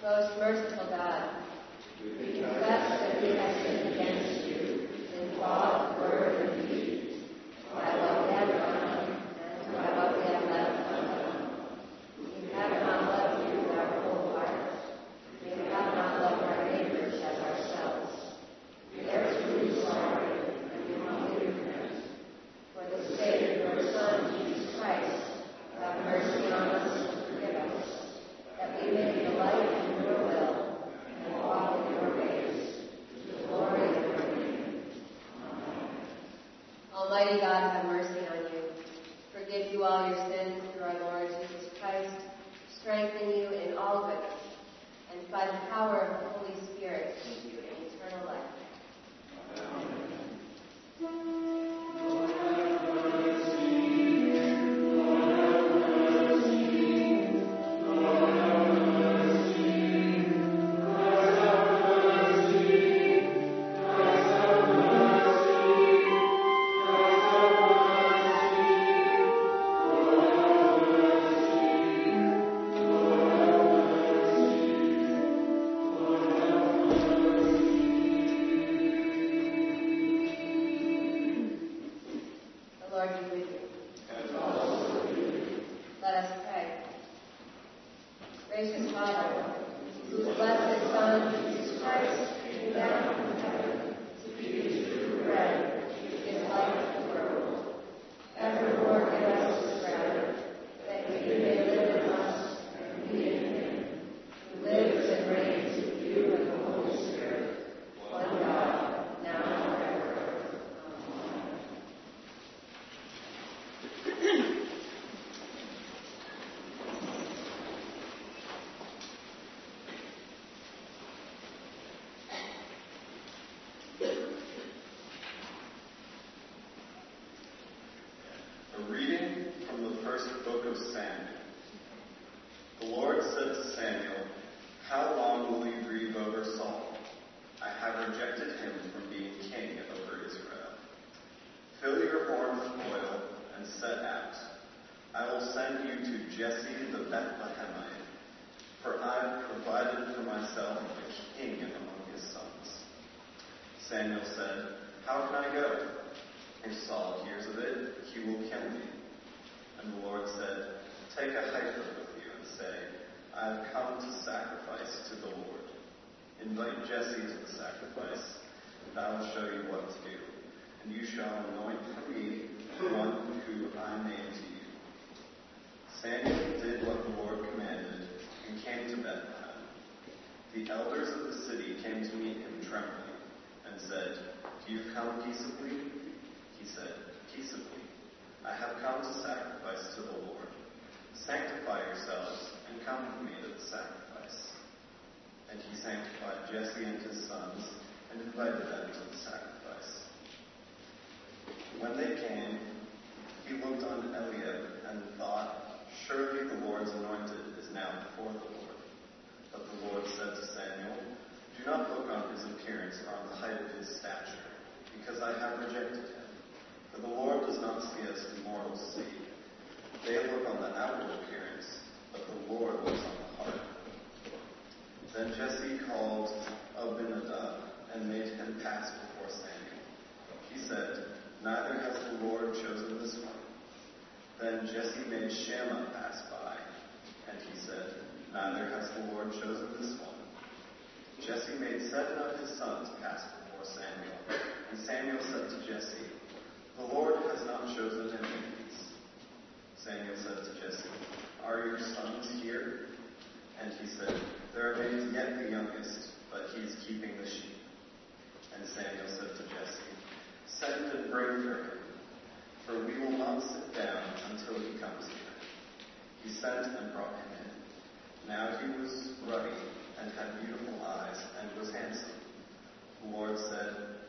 Most merciful God, we confess that we have sinned against you in thought,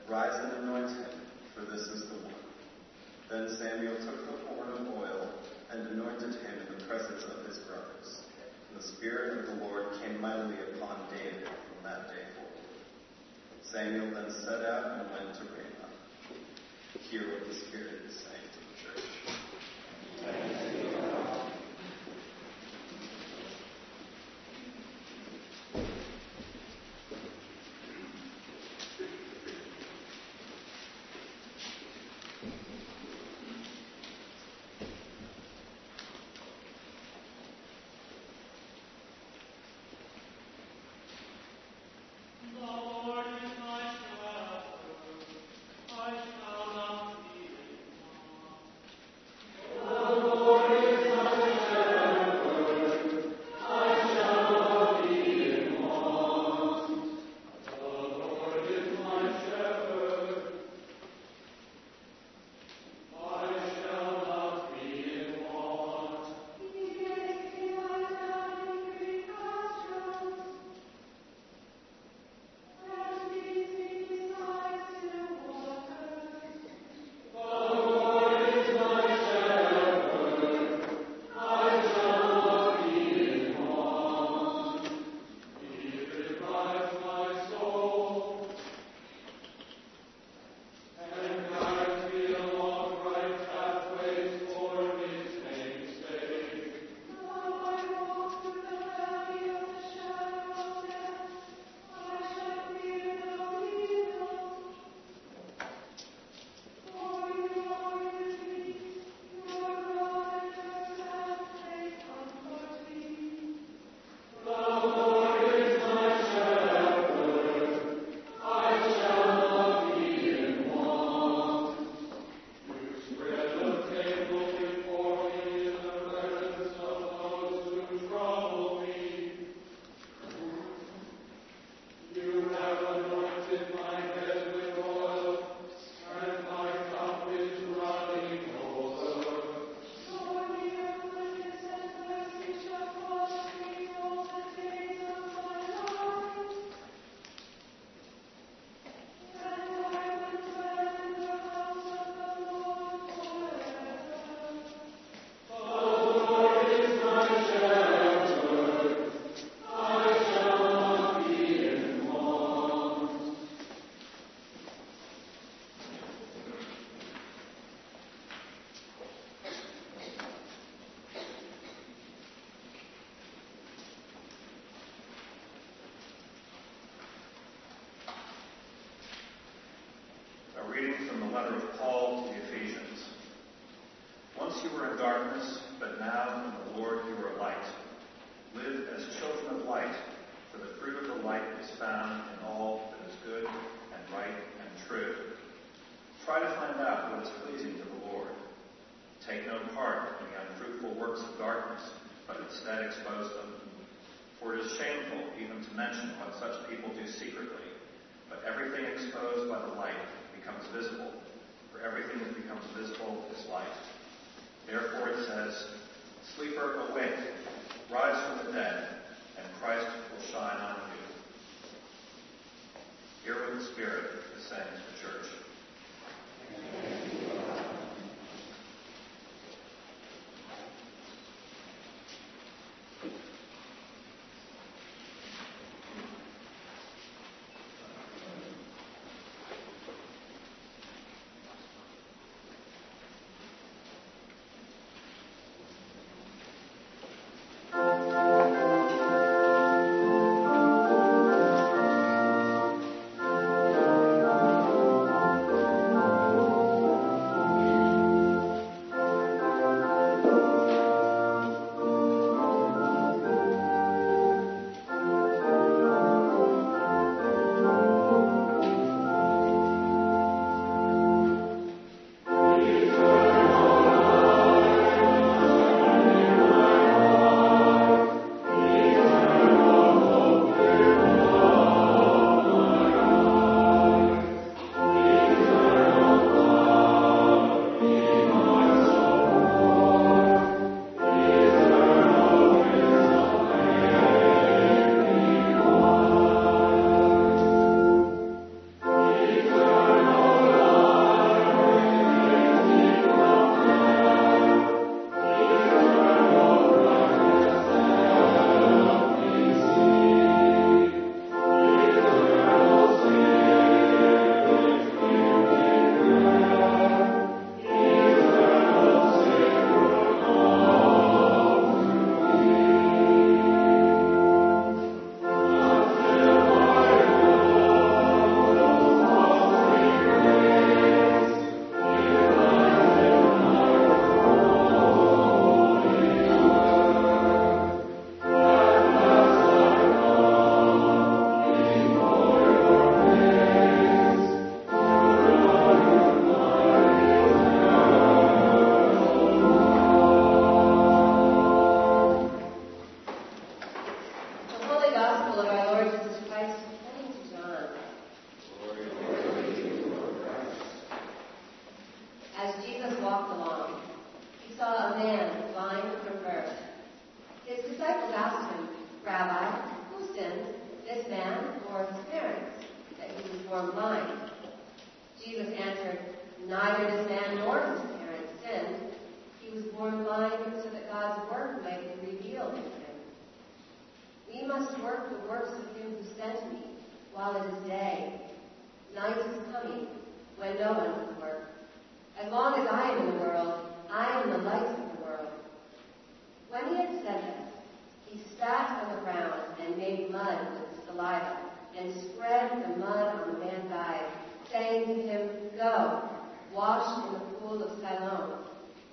Rise and anoint him, for this is the one. Then Samuel took the horn of oil and anointed him in the presence of his brothers. And the Spirit of the Lord came mightily upon David from that day forward. Samuel then set out and went to Ramah. Hear what the Spirit is saying to the church. Amen.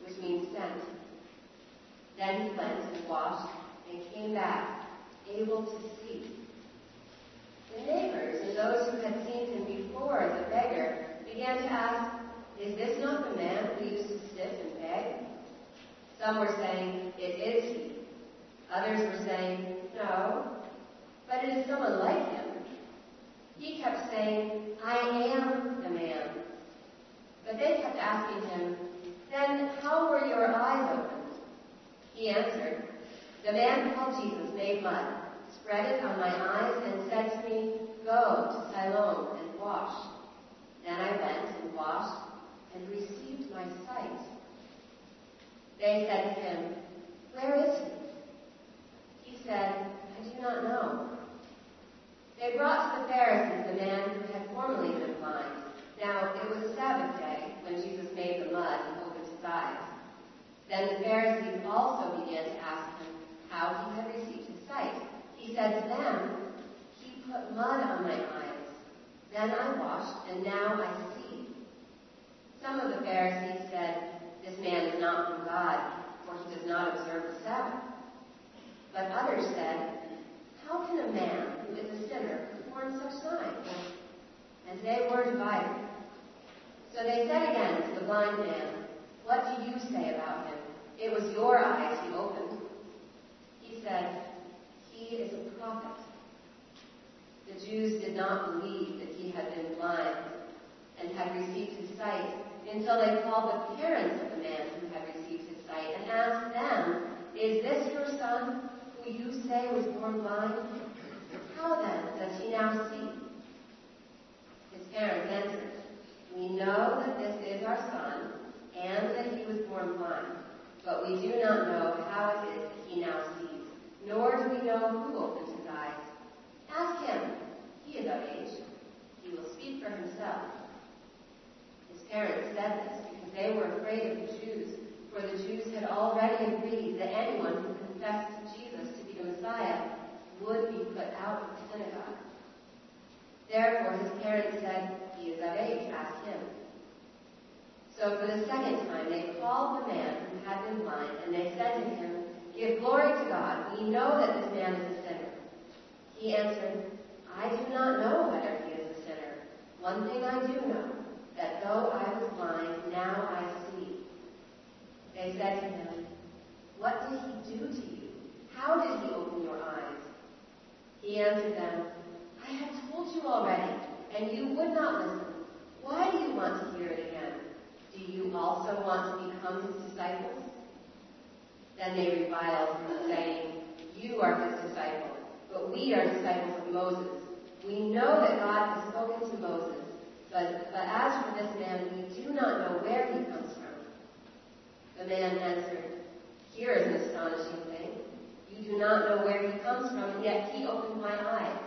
Which means sent. Then he went and washed and came back, able to see. The neighbors and those who had seen him before as a beggar began to ask, Is this not the man who used to sit and beg? Some were saying, It is he. Others were saying, No, but it is someone like him. He kept saying, I am the man. But they kept asking him, Then how were your eyes opened? He answered, The man called Jesus made mud, spread it on my eyes, and said to me, Go to Siloam and wash. Then I went and washed and received my sight. They said to him, Where is he? He said, I do not know. They brought to the Pharisees the man who had formerly been blind. Now it was a Sabbath day when Jesus made the mud Then the Pharisees also began to ask him how he had received his sight. He said to them, He put mud on my eyes. Then I washed, and now I see. Some of the Pharisees said, This man is not from God, for he does not observe the Sabbath. But others said, How can a man who is a sinner perform such signs? And they were divided. So they said again to the blind man, What do you say about him? It was your eyes he opened. He said, He is a prophet. The Jews did not believe that he had been blind and had received his sight until they called the parents of the man who had received his sight and asked them, Is this your son who you say was born blind? How then does he now see? His parents answered, We know that this is our son and that he was born blind, but we do not know how it is that he now sees, nor do we know who opened his eyes. Ask him. He is of age. He will speak for himself. His parents said this because they were afraid of the Jews, for the Jews had already agreed that anyone who confessed Jesus to be the Messiah would be put out of the synagogue. Therefore his parents said, He is of age, ask him. So for the second time they called the man who had been blind, and they said to him, Give glory to God. We know that this man is a sinner. He answered, I do not know whether he is a sinner. One thing I do know, that though I was blind, now I see. They said to him, What did he do to you? How did he open your eyes? He answered them, I have told you already, and you would not listen. Why do you want to hear it again? Do you also want to become his disciples? Then they reviled him, saying, You are his disciple, but we are disciples of Moses. We know that God has spoken to Moses, but, but as for this man, we do not know where he comes from. The man answered, Here is an astonishing thing. You do not know where he comes from, and yet he opened my eyes.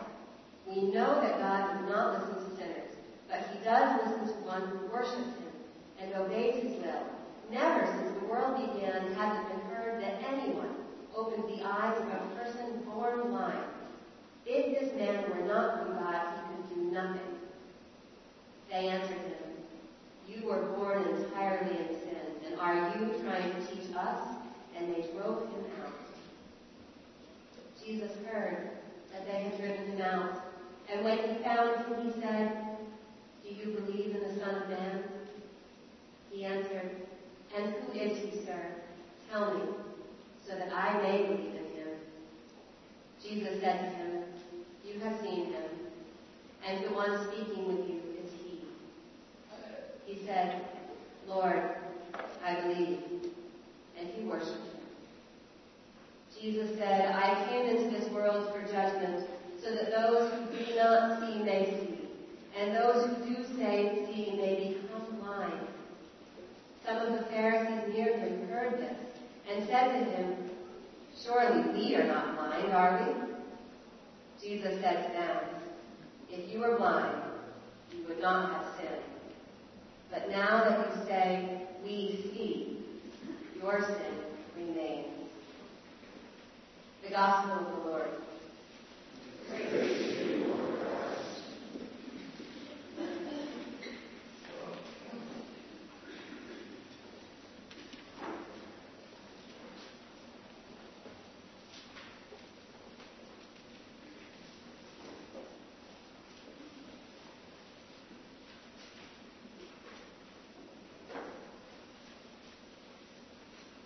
We know that God does not listen to sinners, but he does listen to one who worships and obeys his will. Never since the world began has it been heard that anyone opened the eyes of a person born blind. If this man were not from God, he could do nothing. They answered him, You were born entirely in sin, and are you trying to teach us? And they drove him out. Jesus heard that they had driven him out, and when he found him, he said, Do you believe in the Son of Man? He answered, And who is he, sir? Tell me, so that I may believe in him. Jesus said to him, You have seen him, and the one speaking with you is he. He said, Lord, I believe. And he worshipped him. Jesus said, I came into this world for judgment, so that those who do not see may see, and those who do say see may blind. Some of the Pharisees near him heard this, and said to him, Surely we are not blind, are we? Jesus said to them, If you were blind, you would not have sinned. But now that you say, We see, your sin remains. The Gospel of the Lord. Praise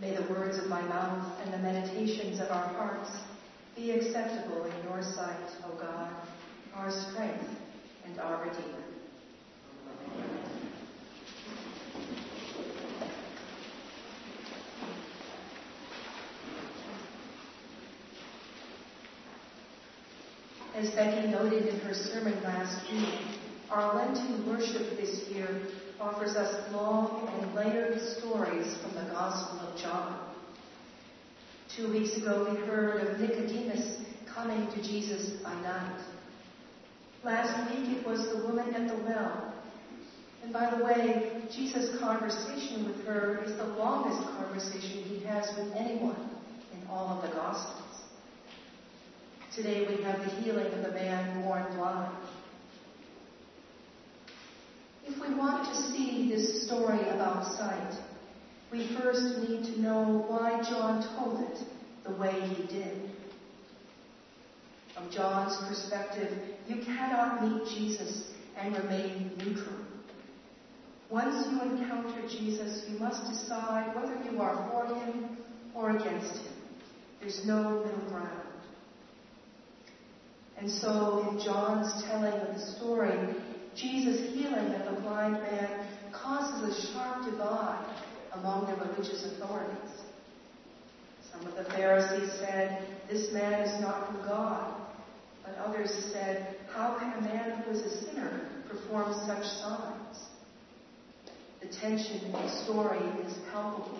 May the words of my mouth and the meditations of our hearts be acceptable in your sight, O God, our strength and our Redeemer. As Becky noted in her sermon last week, our Lenten worship this year offers us long and layered stories from the Gospel of John. Two weeks ago, we heard of Nicodemus coming to Jesus by night. Last week, it was the woman at the well. And by the way, Jesus' conversation with her is the longest conversation he has with anyone in all of the Gospels. Today, we have the healing of the man born blind. If we want to see this story about sight, we first need to know why John told it the way he did. From John's perspective, you cannot meet Jesus and remain neutral. Once you encounter Jesus, you must decide whether you are for him or against him. There's no middle ground. And so, in John's telling of the story, Jesus' healing of the blind man causes a sharp divide among the religious authorities. Some of the Pharisees said, This man is not from God. But others said, How can a man who is a sinner perform such signs? The tension in the story is palpable.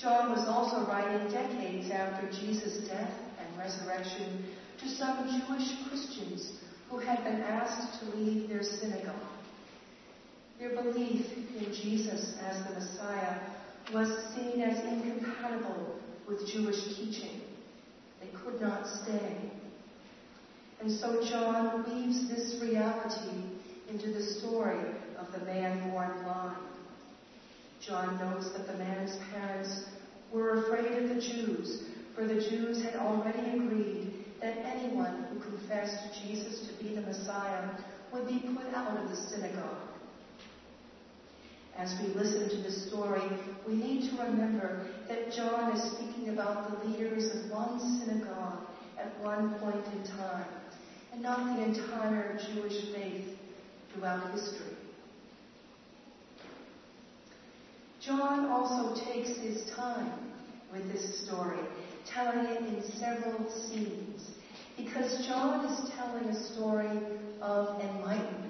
John was also writing decades after Jesus' death and resurrection to some Jewish Christians who had been asked to leave their synagogue. Their belief in Jesus as the Messiah was seen as incompatible with Jewish teaching. They could not stay. And so John weaves this reality into the story of the man born blind. John notes that the man's parents were afraid of the Jews, for the Jews had already agreed that anyone who confessed Jesus to be the Messiah would be put out of the synagogue. As we listen to the story, we need to remember that John is speaking about the leaders of one synagogue at one point in time, and not the entire Jewish faith throughout history. John also takes his time with this story telling it in several scenes. Because John is telling a story of enlightenment,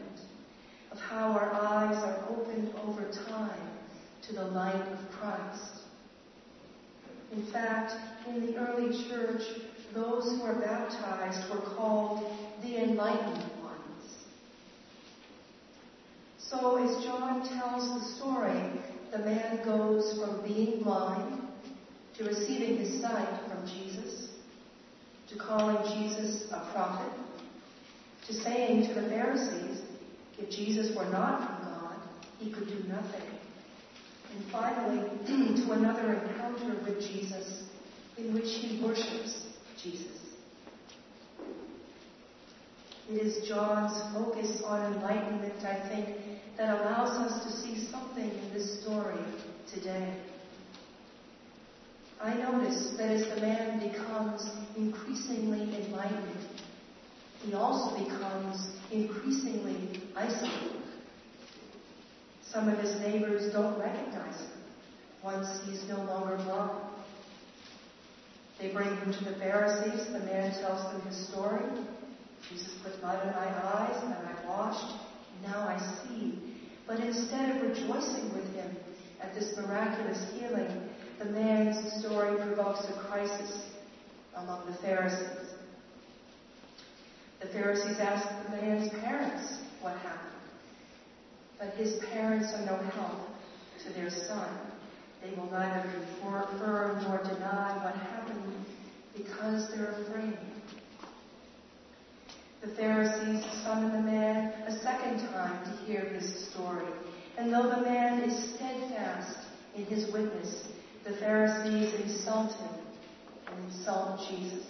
of how our eyes are opened over time to the light of Christ. In fact, in the early church, those who were baptized were called the enlightened ones. So as John tells the story, the man goes from being blind to receiving his sight from Jesus, to calling Jesus a prophet, to saying to the Pharisees, if Jesus were not from God, he could do nothing. And finally, to another encounter with Jesus in which he worships Jesus. It is John's focus on enlightenment, I think, that allows us to see something in this story today. I notice that as the man becomes increasingly he also becomes increasingly isolated. Some of his neighbors don't recognize him once he's no longer blind. They bring him to the Pharisees. The man tells them his story. Jesus put mud in my eyes, and I washed, now I see. But instead of rejoicing with him at this miraculous healing, the man's story provokes a crisis among the Pharisees. The Pharisees ask the man's parents what happened. But his parents are no help to their son. They will neither confirm nor deny what happened because they're afraid. The Pharisees summon the man a second time to hear his story. And though the man is steadfast in his witness, the Pharisees insult him and insult Jesus.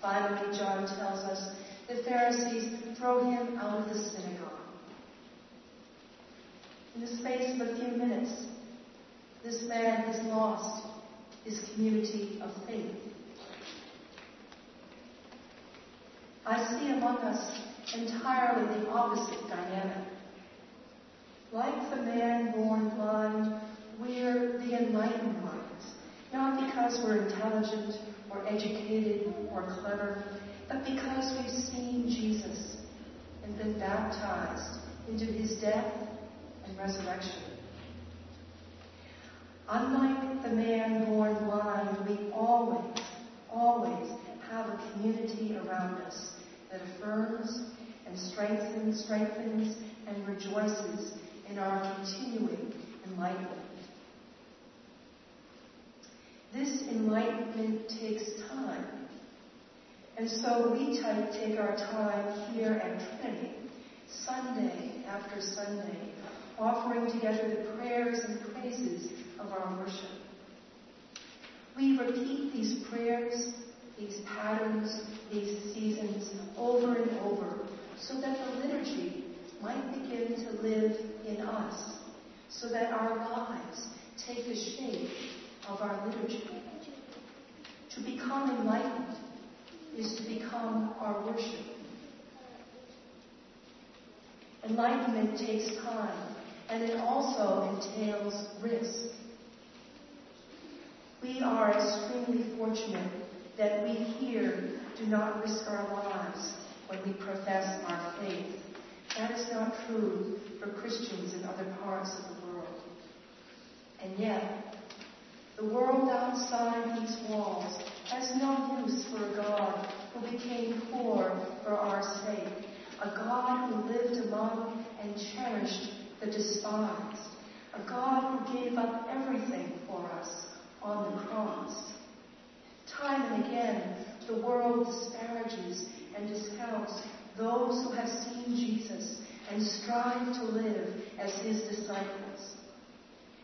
Finally, John tells us the Pharisees throw him out of the synagogue. In the space of a few minutes, this man has lost his community of faith. I see among us entirely the opposite dynamic. Like the man born blind, we're the enlightened ones, not because we're intelligent or educated or clever, but because we've seen Jesus and been baptized into his death and resurrection. Unlike the man born blind, we always, always have a community around us that affirms and strengthens, strengthens and rejoices in our continuing enlightenment. This enlightenment takes time. And so we take our time here at Trinity, Sunday after Sunday, offering together the prayers and praises of our worship. We repeat these prayers, these patterns, these seasons over and over so that the liturgy might begin to live in us, so that our lives take the shape of our liturgy. To become enlightened is to become our worship. Enlightenment takes time, and it also entails risk. We are extremely fortunate that we here do not risk our lives when we profess our faith. That is not true for Christians in other parts of the world. And yet, the world outside these walls has no use for a God who became poor for our sake, a God who lived among and cherished the despised, a God who gave up everything for us on the cross. Time and again, the world disparages and discounts those who have seen Jesus and strive to live as his disciples.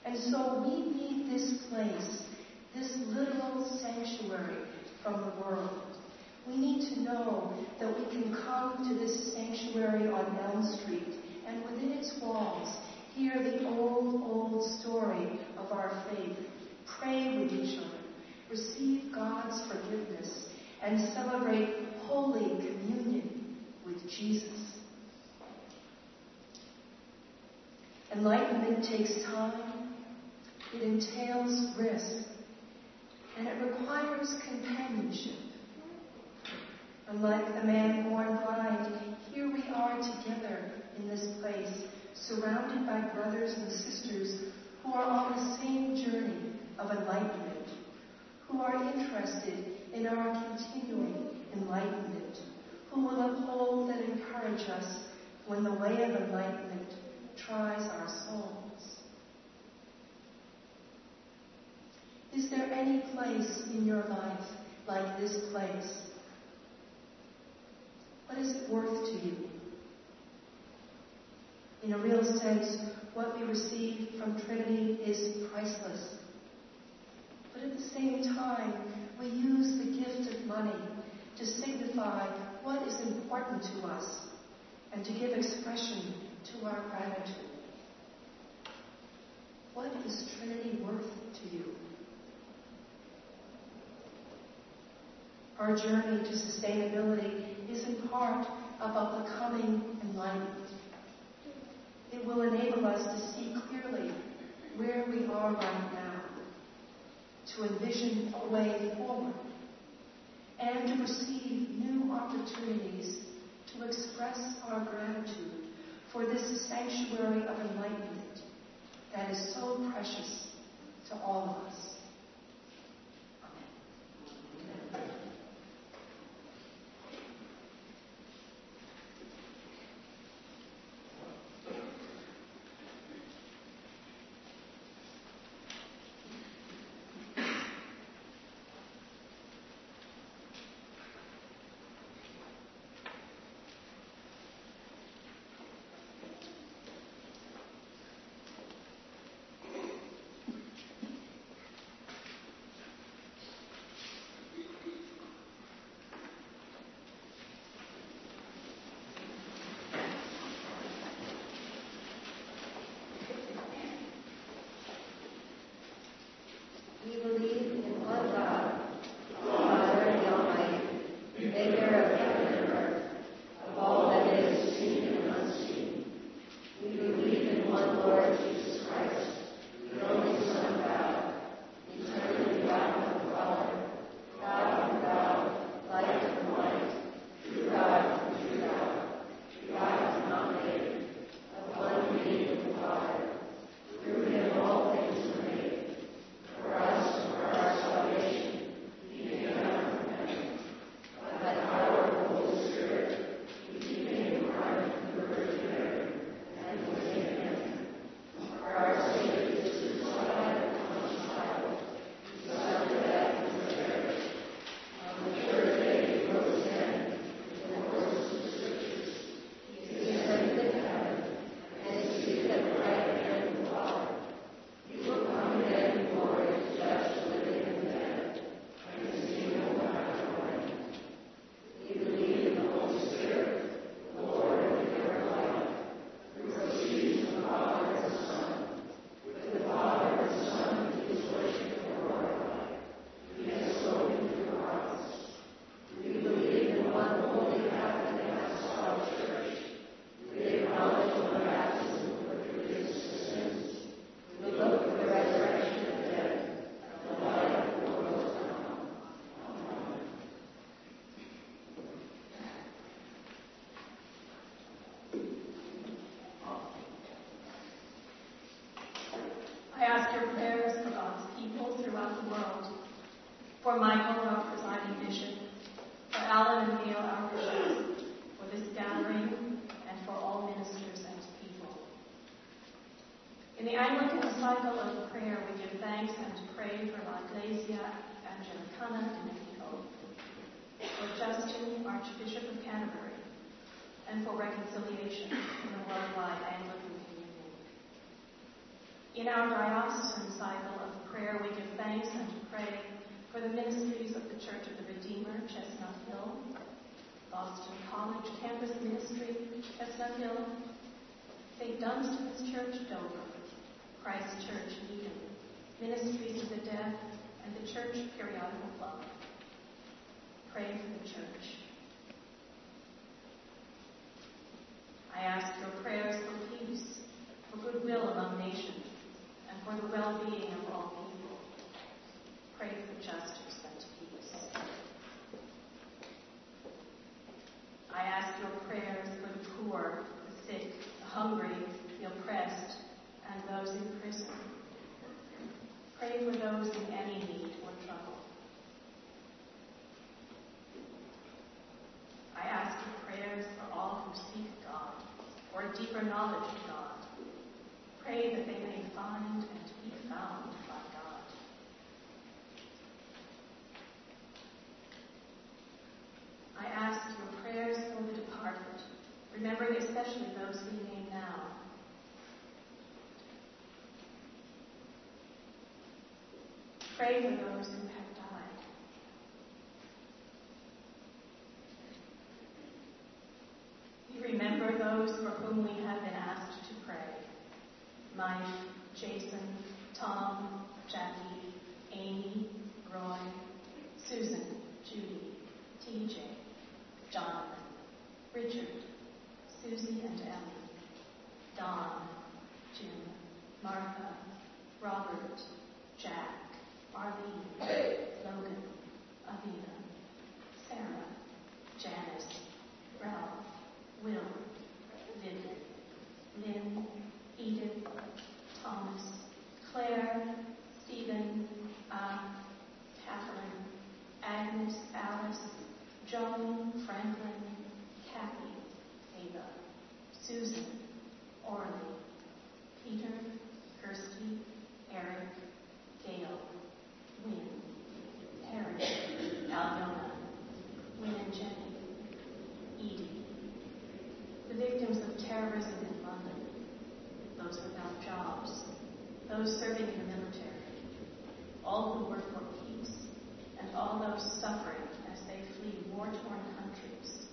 And so we need this place, this literal sanctuary from the world. We need to know that we can come to this sanctuary on Elm Street and within its walls hear the old, old story of our faith, pray with each other, receive God's forgiveness, and celebrate holy communion with Jesus. Enlightenment takes time, it entails risk, and it requires companionship. Unlike the man born blind, here we are together in this place, surrounded by brothers and sisters who are on the same journey of enlightenment, who are interested in our continuing enlightenment, who will uphold and encourage us when the way of enlightenment tries our souls. Is there any place in your life like this place? What is it worth to you? In a real sense, what we receive from Trinity is priceless. But at the same time, we use the gift of money to signify what is important to us and to give expression to our gratitude. What is Trinity worth to you? Our journey to sustainability is in part about becoming enlightened. It will enable us to see clearly where we are right now, to envision a way forward, and to receive new opportunities to express our gratitude for this sanctuary of enlightenment that is so precious to all of us. For Michael, our presiding bishop, for Alan and Neil, our bishops, for this gathering, and for all ministers and people. In the Anglican cycle of prayer, we give thanks and pray for La Iglesia Anglicana de Mexico, for Justin, Archbishop of Canterbury, and for reconciliation in the worldwide Anglican communion. In our diocesan cycle of prayer, we give thanks and pray for the ministries of the Church of the Redeemer, Chestnut Hill, Boston College Campus Ministry, Chestnut Hill, St. Dunstan's Church, Dover, Christ Church, Needham, Ministries of the Deaf, and the Church Periodical Club. Pray for the Church. I ask your prayers for peace, for goodwill among nations, for the well-being of all people pray for justice and peace. I ask your prayers for the poor, the sick, the hungry, the oppressed, and those in prison. Pray for those in any need or trouble. I ask your prayers for all who seek God, for a deeper knowledge of God. Pray that they may find and be found I ask your prayers for the departed, remembering especially those we name now. Pray for those who have died. We remember those for whom we have been asked to pray. Mike, Jason, Tom, Jackie, Amy, Roy, Susan, Judy, TJ, Jonathan, Richard, Susie and Ellie, Don, Jim, Martha, Robert, Jack, Marlene, Logan, Avita, Sarah, Janice, Ralph, Will, Vivian, Lynn, Edith, Thomas, Claire, Stephen, uh, Catherine, Agnes, Alice, Joan, Franklin, Susan, Orly, Peter, Kirsty, Eric, Gail, Wynn, Harry, Alnona, Wynn and Jenny, Edie, the victims of terrorism in London, those without jobs, those serving in the military, all who work for peace, and all those suffering as they flee war-torn countries.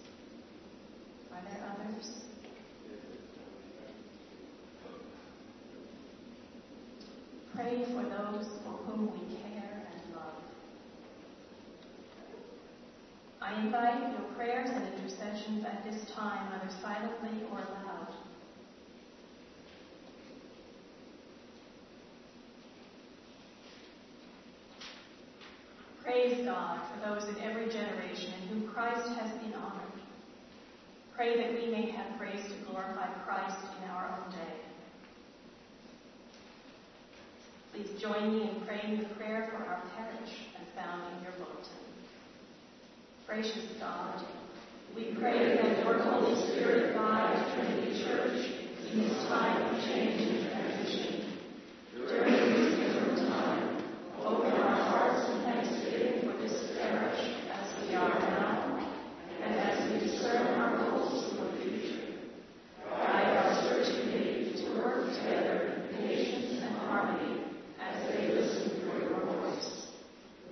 Are there others? Pray for those for whom we care and love. I invite your prayers and intercessions at this time, whether silently or loud. Praise God for those in every generation in whom Christ has been honored. Pray that we may have grace to glorify Christ in our own day. Please join me in praying the prayer for our parish as found in your bulletin. Gracious God, we pray that your Holy Spirit guide Trinity Church in this time of change and transition. During this difficult time, open our hearts in thanksgiving for this parish as we are now, and as we discern our hopes for the future. Guide our church committee to work together in patience and harmony as they listen for your voice.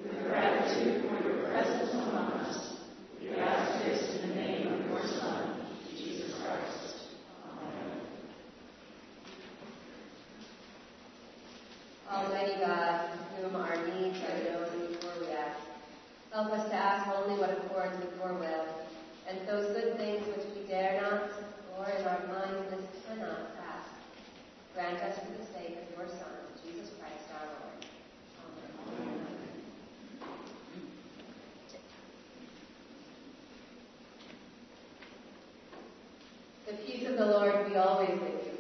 With gratitude for your presence among us, we ask this in the name of your Son, Jesus Christ. Amen. Almighty God, whom our needs are known before we ask, help us to ask only what accords with your will, and those good things which we dare not, or in our blindness cannot ask. Grant us for the sake of your Son, Jesus Christ our Lord. Amen. The peace of the Lord be always with you.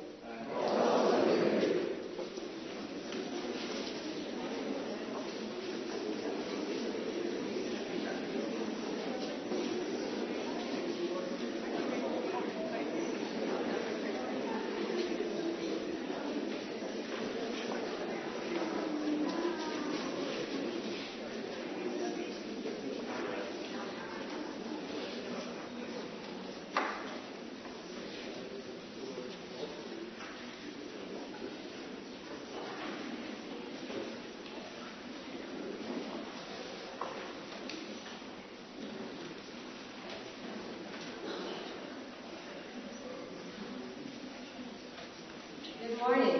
Good morning.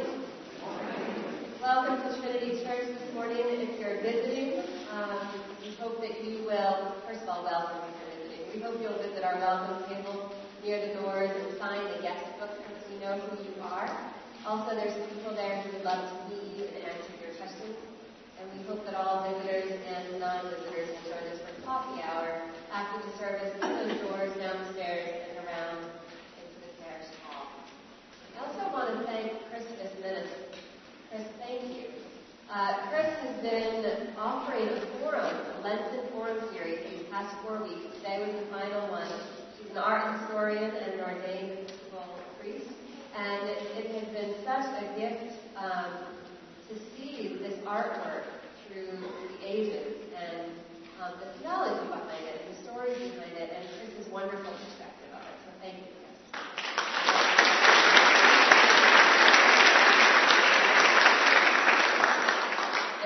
Welcome to Trinity Church this morning. If you're visiting, um, we hope that you will, first of all, welcome if you're visiting. We hope you'll visit our welcome table near the doors and sign the guest book so we know who you are. Also, there's people there who would love to meet you and answer your questions. And we hope that all visitors and non-visitors will join us for coffee hour after the service through those doors downstairs and around into the parish hall. I also want to thank Chris. Thank you. Uh, Chris has been offering a forum, a Lenten forum series these past four weeks. Today was the final one. He's an art historian and an ordained Episcopal priest. And it, it has been such a gift um, to see this artwork through the ages and um, the theology behind it and the stories behind it and Chris's wonderful perspective of it. So thank you,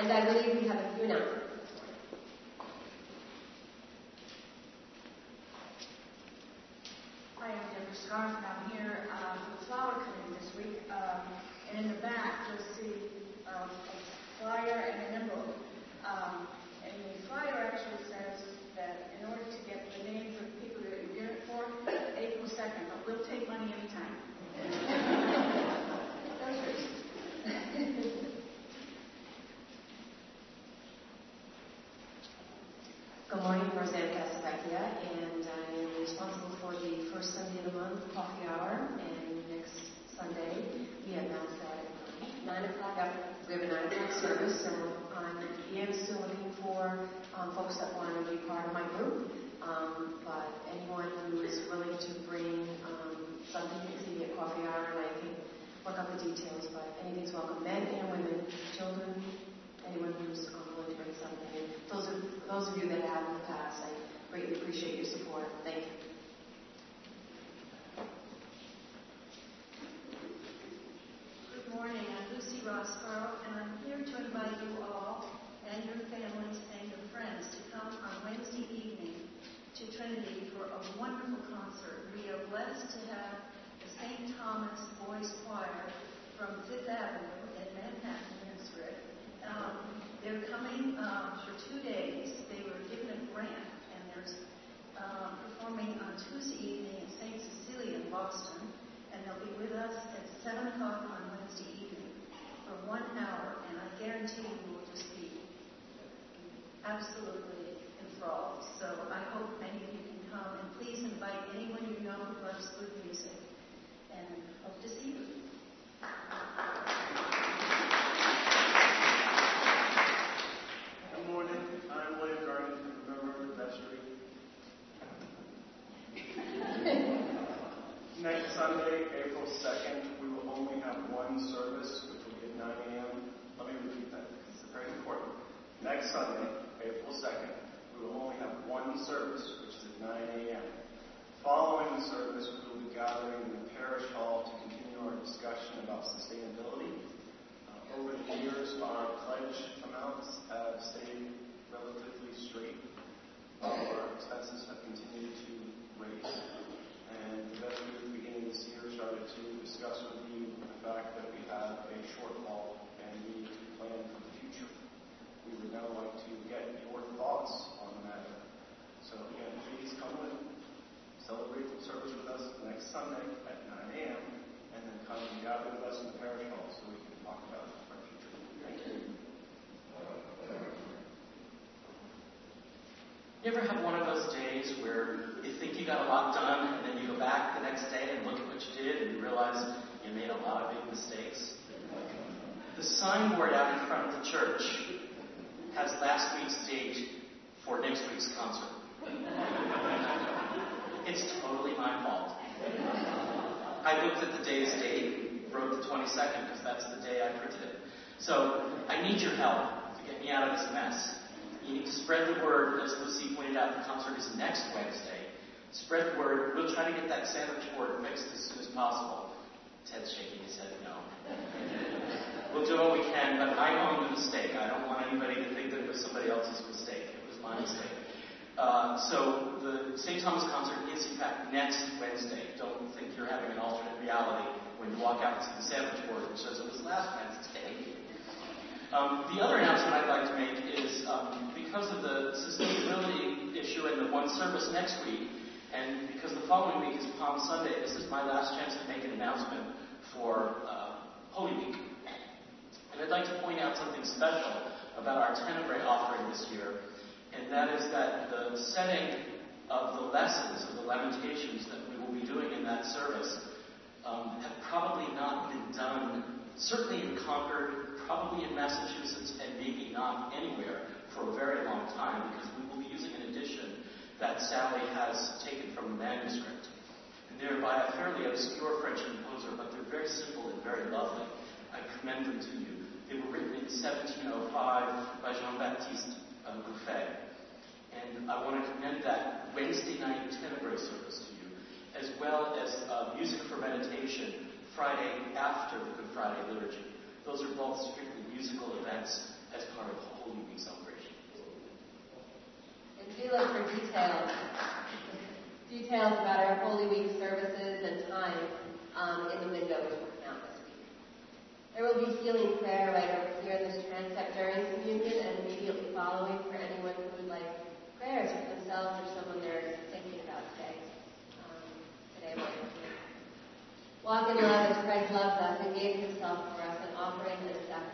And I believe we have a few now. Deborah Scarf, and I'm here uh, for the flower cutting this week. Um, and in the back, you'll see um, a flyer and an envelope. Um, and the flyer actually says that in order to get the names of people that you're Roseanne Casavecchia, and I'm responsible for the first Sunday of the month coffee hour. And next Sunday, we have Mass at 9 o'clock. We have a 9 o'clock service, so I am still looking for um, folks that want to be part of my group. Um, but anyone who is willing to bring um, something to see at coffee hour, and I can look up the details, but anything's welcome. Men and women, children, anyone who's um, willing to bring something. And those of, those of you that have in the past, I greatly appreciate your support. Thank you. Good morning, I'm Lucy Rosborough, and I'm here to invite you all and your families and your friends to come on Wednesday evening to Trinity for a wonderful concert. We are blessed to have the St. Thomas Boys Choir from Fifth Avenue in Manhattan District. Um, they're coming um, for two days. They were given a grant, and they're uh, performing on Tuesday evening at St. Cecilia in Boston, and they'll be with us at 7 o'clock on Wednesday evening for one hour, and I guarantee you will just be absolutely enthralled. So I hope many of you can come, and please invite anyone you know who loves good music, and hope to see you. Good morning. I'm William Garden from River Road Vestry. Next Sunday, April 2nd, we will only have one service, which will be at 9 a.m. Let me repeat that because it's very important. Next Sunday, April 2nd, we will only have one service, which is at 9 a.m. Following the service, we will be gathering in the parish hall to continue our discussion about sustainability. Uh, over the years, our pledge amounts have stayed relatively straight, while our expenses have continued to raise. And the beginning this year started to discuss with you the fact that we have a shortfall and we need to plan for the future. We would now like to get your thoughts on the matter. So again, please come and celebrate the service with us next Sunday at 9 a.m. and then come and gather with us in the parish hall so we can talk about our future. Thank you. You ever have one of those days where you think you got a lot done, and then you go back the next day and look at what you did, and you realize you made a lot of big mistakes? The signboard out in front of the church has last week's date for next week's concert. It's totally my fault. I looked at the day's date, wrote the 22nd, because that's the day I printed it. So I need your help to get me out of this mess. You need to spread the word, as Lucy pointed out, the concert is next Wednesday. Spread the word. We'll try to get that sandwich board fixed as soon as possible. Ted's shaking his head no. We'll do what we can, but I own the mistake. I don't want anybody to think that it was somebody else's mistake. It was my mistake. Uh, so the St. Thomas concert is in fact next Wednesday. Don't think you're having an alternate reality when you walk out and see the sandwich board which says it was last Wednesday. Um, the other announcement I'd like to make is um, because of the sustainability issue and the one service next week, and because the following week is Palm Sunday, this is my last chance to make an announcement for uh, Holy Week. And I'd like to point out something special about our Tenebrae offering this year, and that is that the setting of the lessons of the Lamentations that we will be doing in that service um, have probably not been done, certainly in Concord, probably in Massachusetts, and maybe not anywhere for a very long time, because we will be using an edition that Sally has taken from a manuscript. And they're by a fairly obscure French composer, but they're very simple and very lovely. I commend them to you. They were written in 1705 by Jean-Baptiste Gouffet. And I want to commend that Wednesday night Tenebrae service to you, as well as uh, music for meditation Friday after the Good Friday liturgy. Those are both strictly musical events as part of the Holy Week celebration. And look for details. Details about our Holy Week services and times um, in the window we're working out this week. There will be healing prayer right over here in this transept during communion and immediately following for anyone who would like prayers for themselves or someone they're thinking about today. Um, today Walk in love as Christ loves us and gave himself for us, an offering and a sacrifice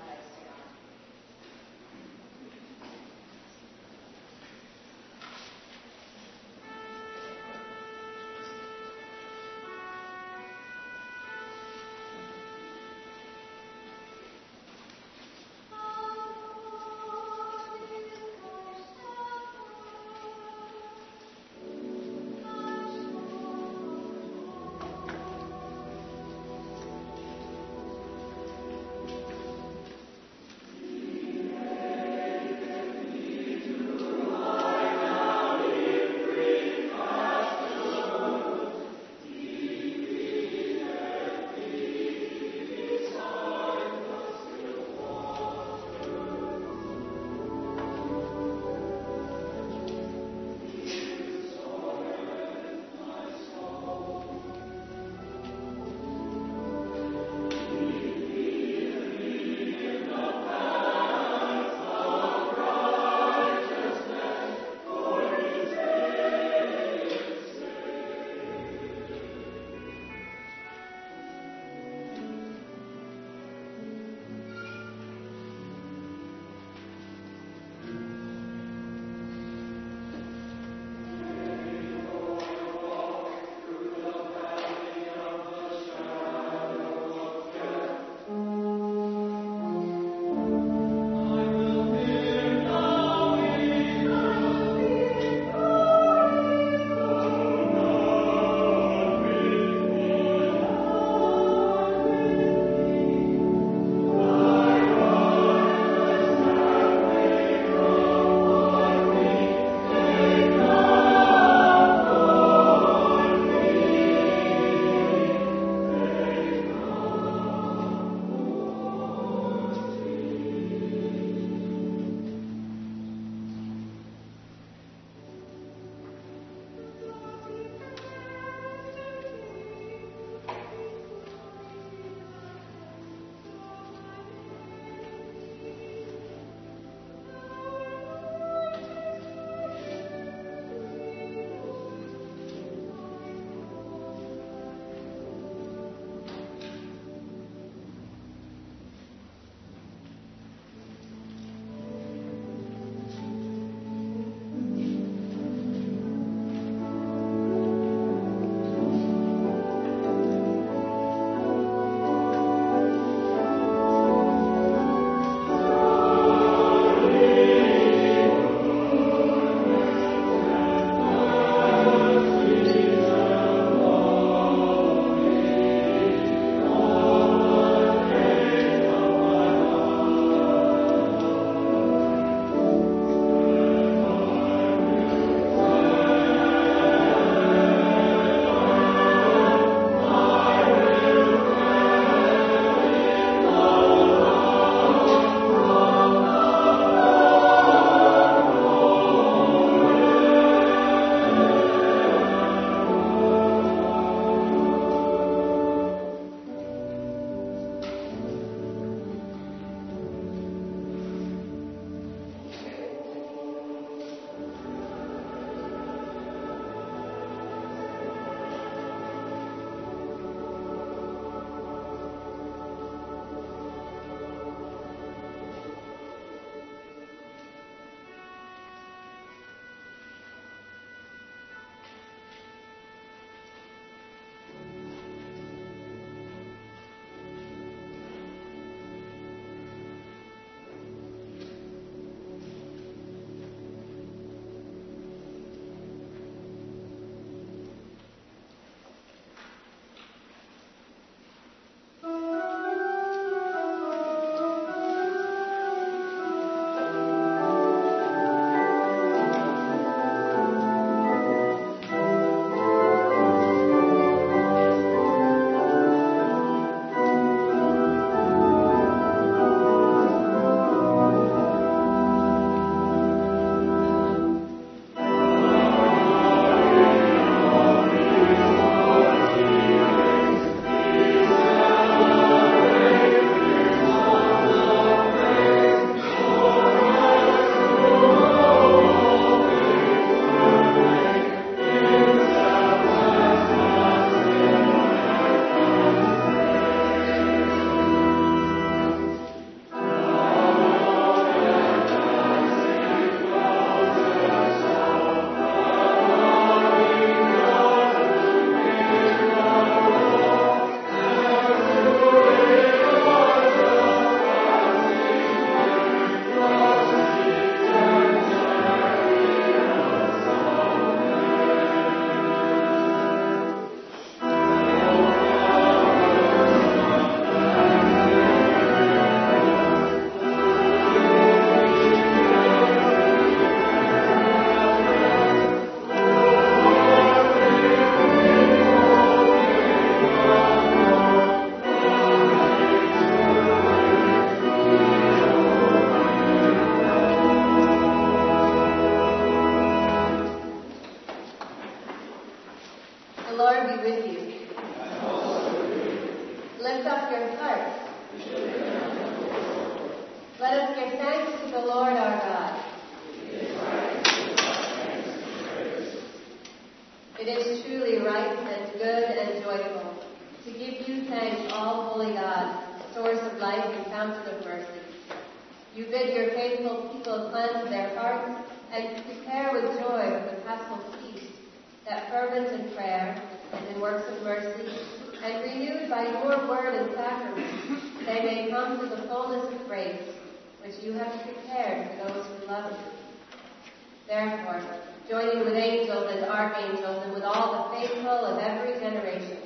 archangels and with all the faithful of every generation,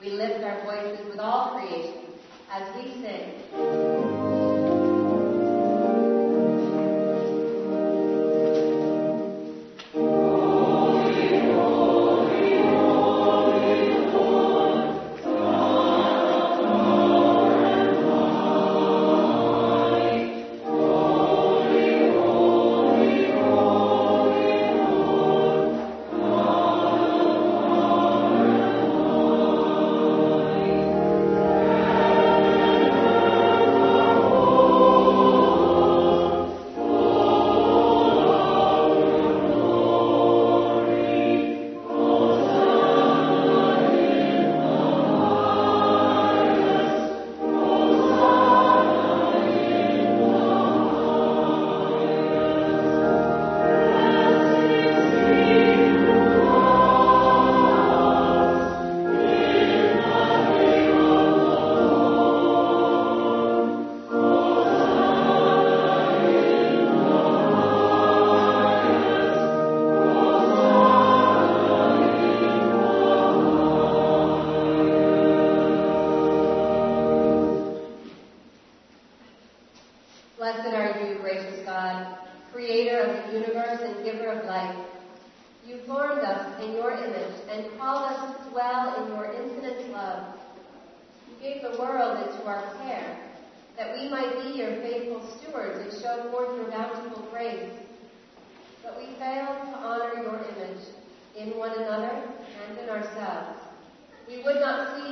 we lift our voices with all creation as we sing.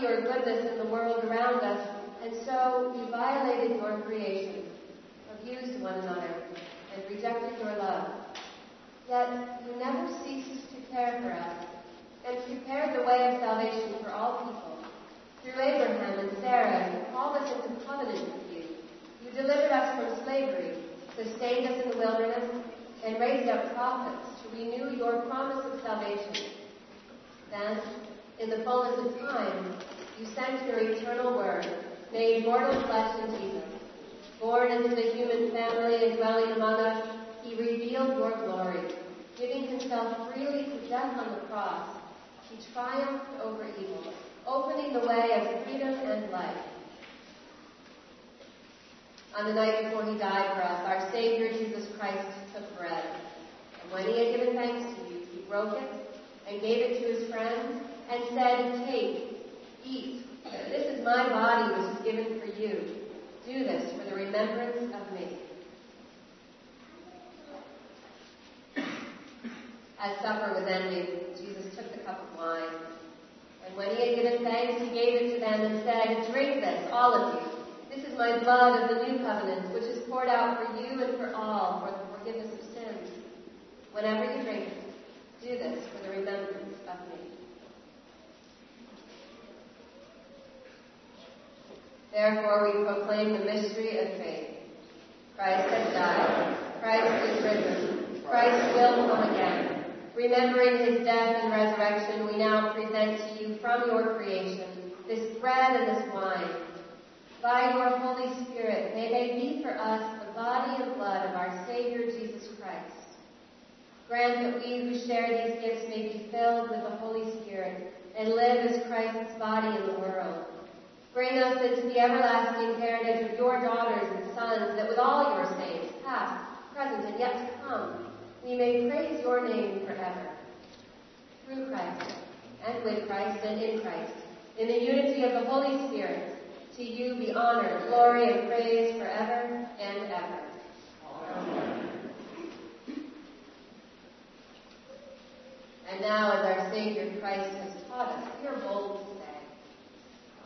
Your goodness in the world around us, and so we violated your creation abused one another, and rejected your love. Yet you never ceased to care for us, and prepared the way of salvation for all people. Through Abraham and Sarah, you called us into covenant with you. You delivered us from slavery, sustained us in the wilderness, and raised up prophets to renew your promise of salvation. Then, in the fullness of time, you sent your eternal word, made mortal flesh in Jesus. Born into the human family and dwelling among us, he revealed your glory. Giving himself freely to death on the cross, he triumphed over evil, opening the way of freedom and life. On the night before he died for us, our Savior Jesus Christ took bread. And when he had given thanks to you, he broke it and gave it to his friends and said, Take, eat. This is my body which is given for you. Do this for the remembrance of me. As supper was ending, Jesus took the cup of wine. And when he had given thanks, he gave it to them and said, Drink this, all of you. This is my blood of the new covenant, which is poured out for you and for all for the forgiveness of sins. Whenever you drink it, do this for the remembrance of me. Therefore, we proclaim the mystery of faith. Christ has died. Christ is risen. Christ will come again. Remembering his death and resurrection, we now present to you from your creation this bread and this wine. By your Holy Spirit, may they be for us the body and blood of our Savior Jesus Christ. Grant that we who share these gifts may be filled with the Holy Spirit and live as Christ's body in the world. Bring us into the everlasting heritage of your daughters and sons, that with all your saints, past, present, and yet to come, we may praise your name forever. Through Christ, and with Christ, and in Christ, in the unity of the Holy Spirit, to you be honor, glory, and praise forever and ever. Amen. And now as our Savior Christ has taught us, we are bold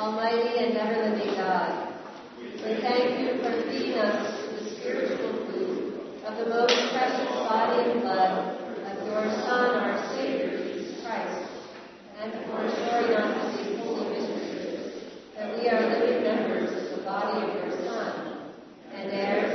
Almighty and ever-living God. We thank you for feeding us the spiritual food of the most precious body and blood of your Son, our Savior, Jesus Christ, and for assuring us these holy mysteries that we are living members of the body of your Son and heirs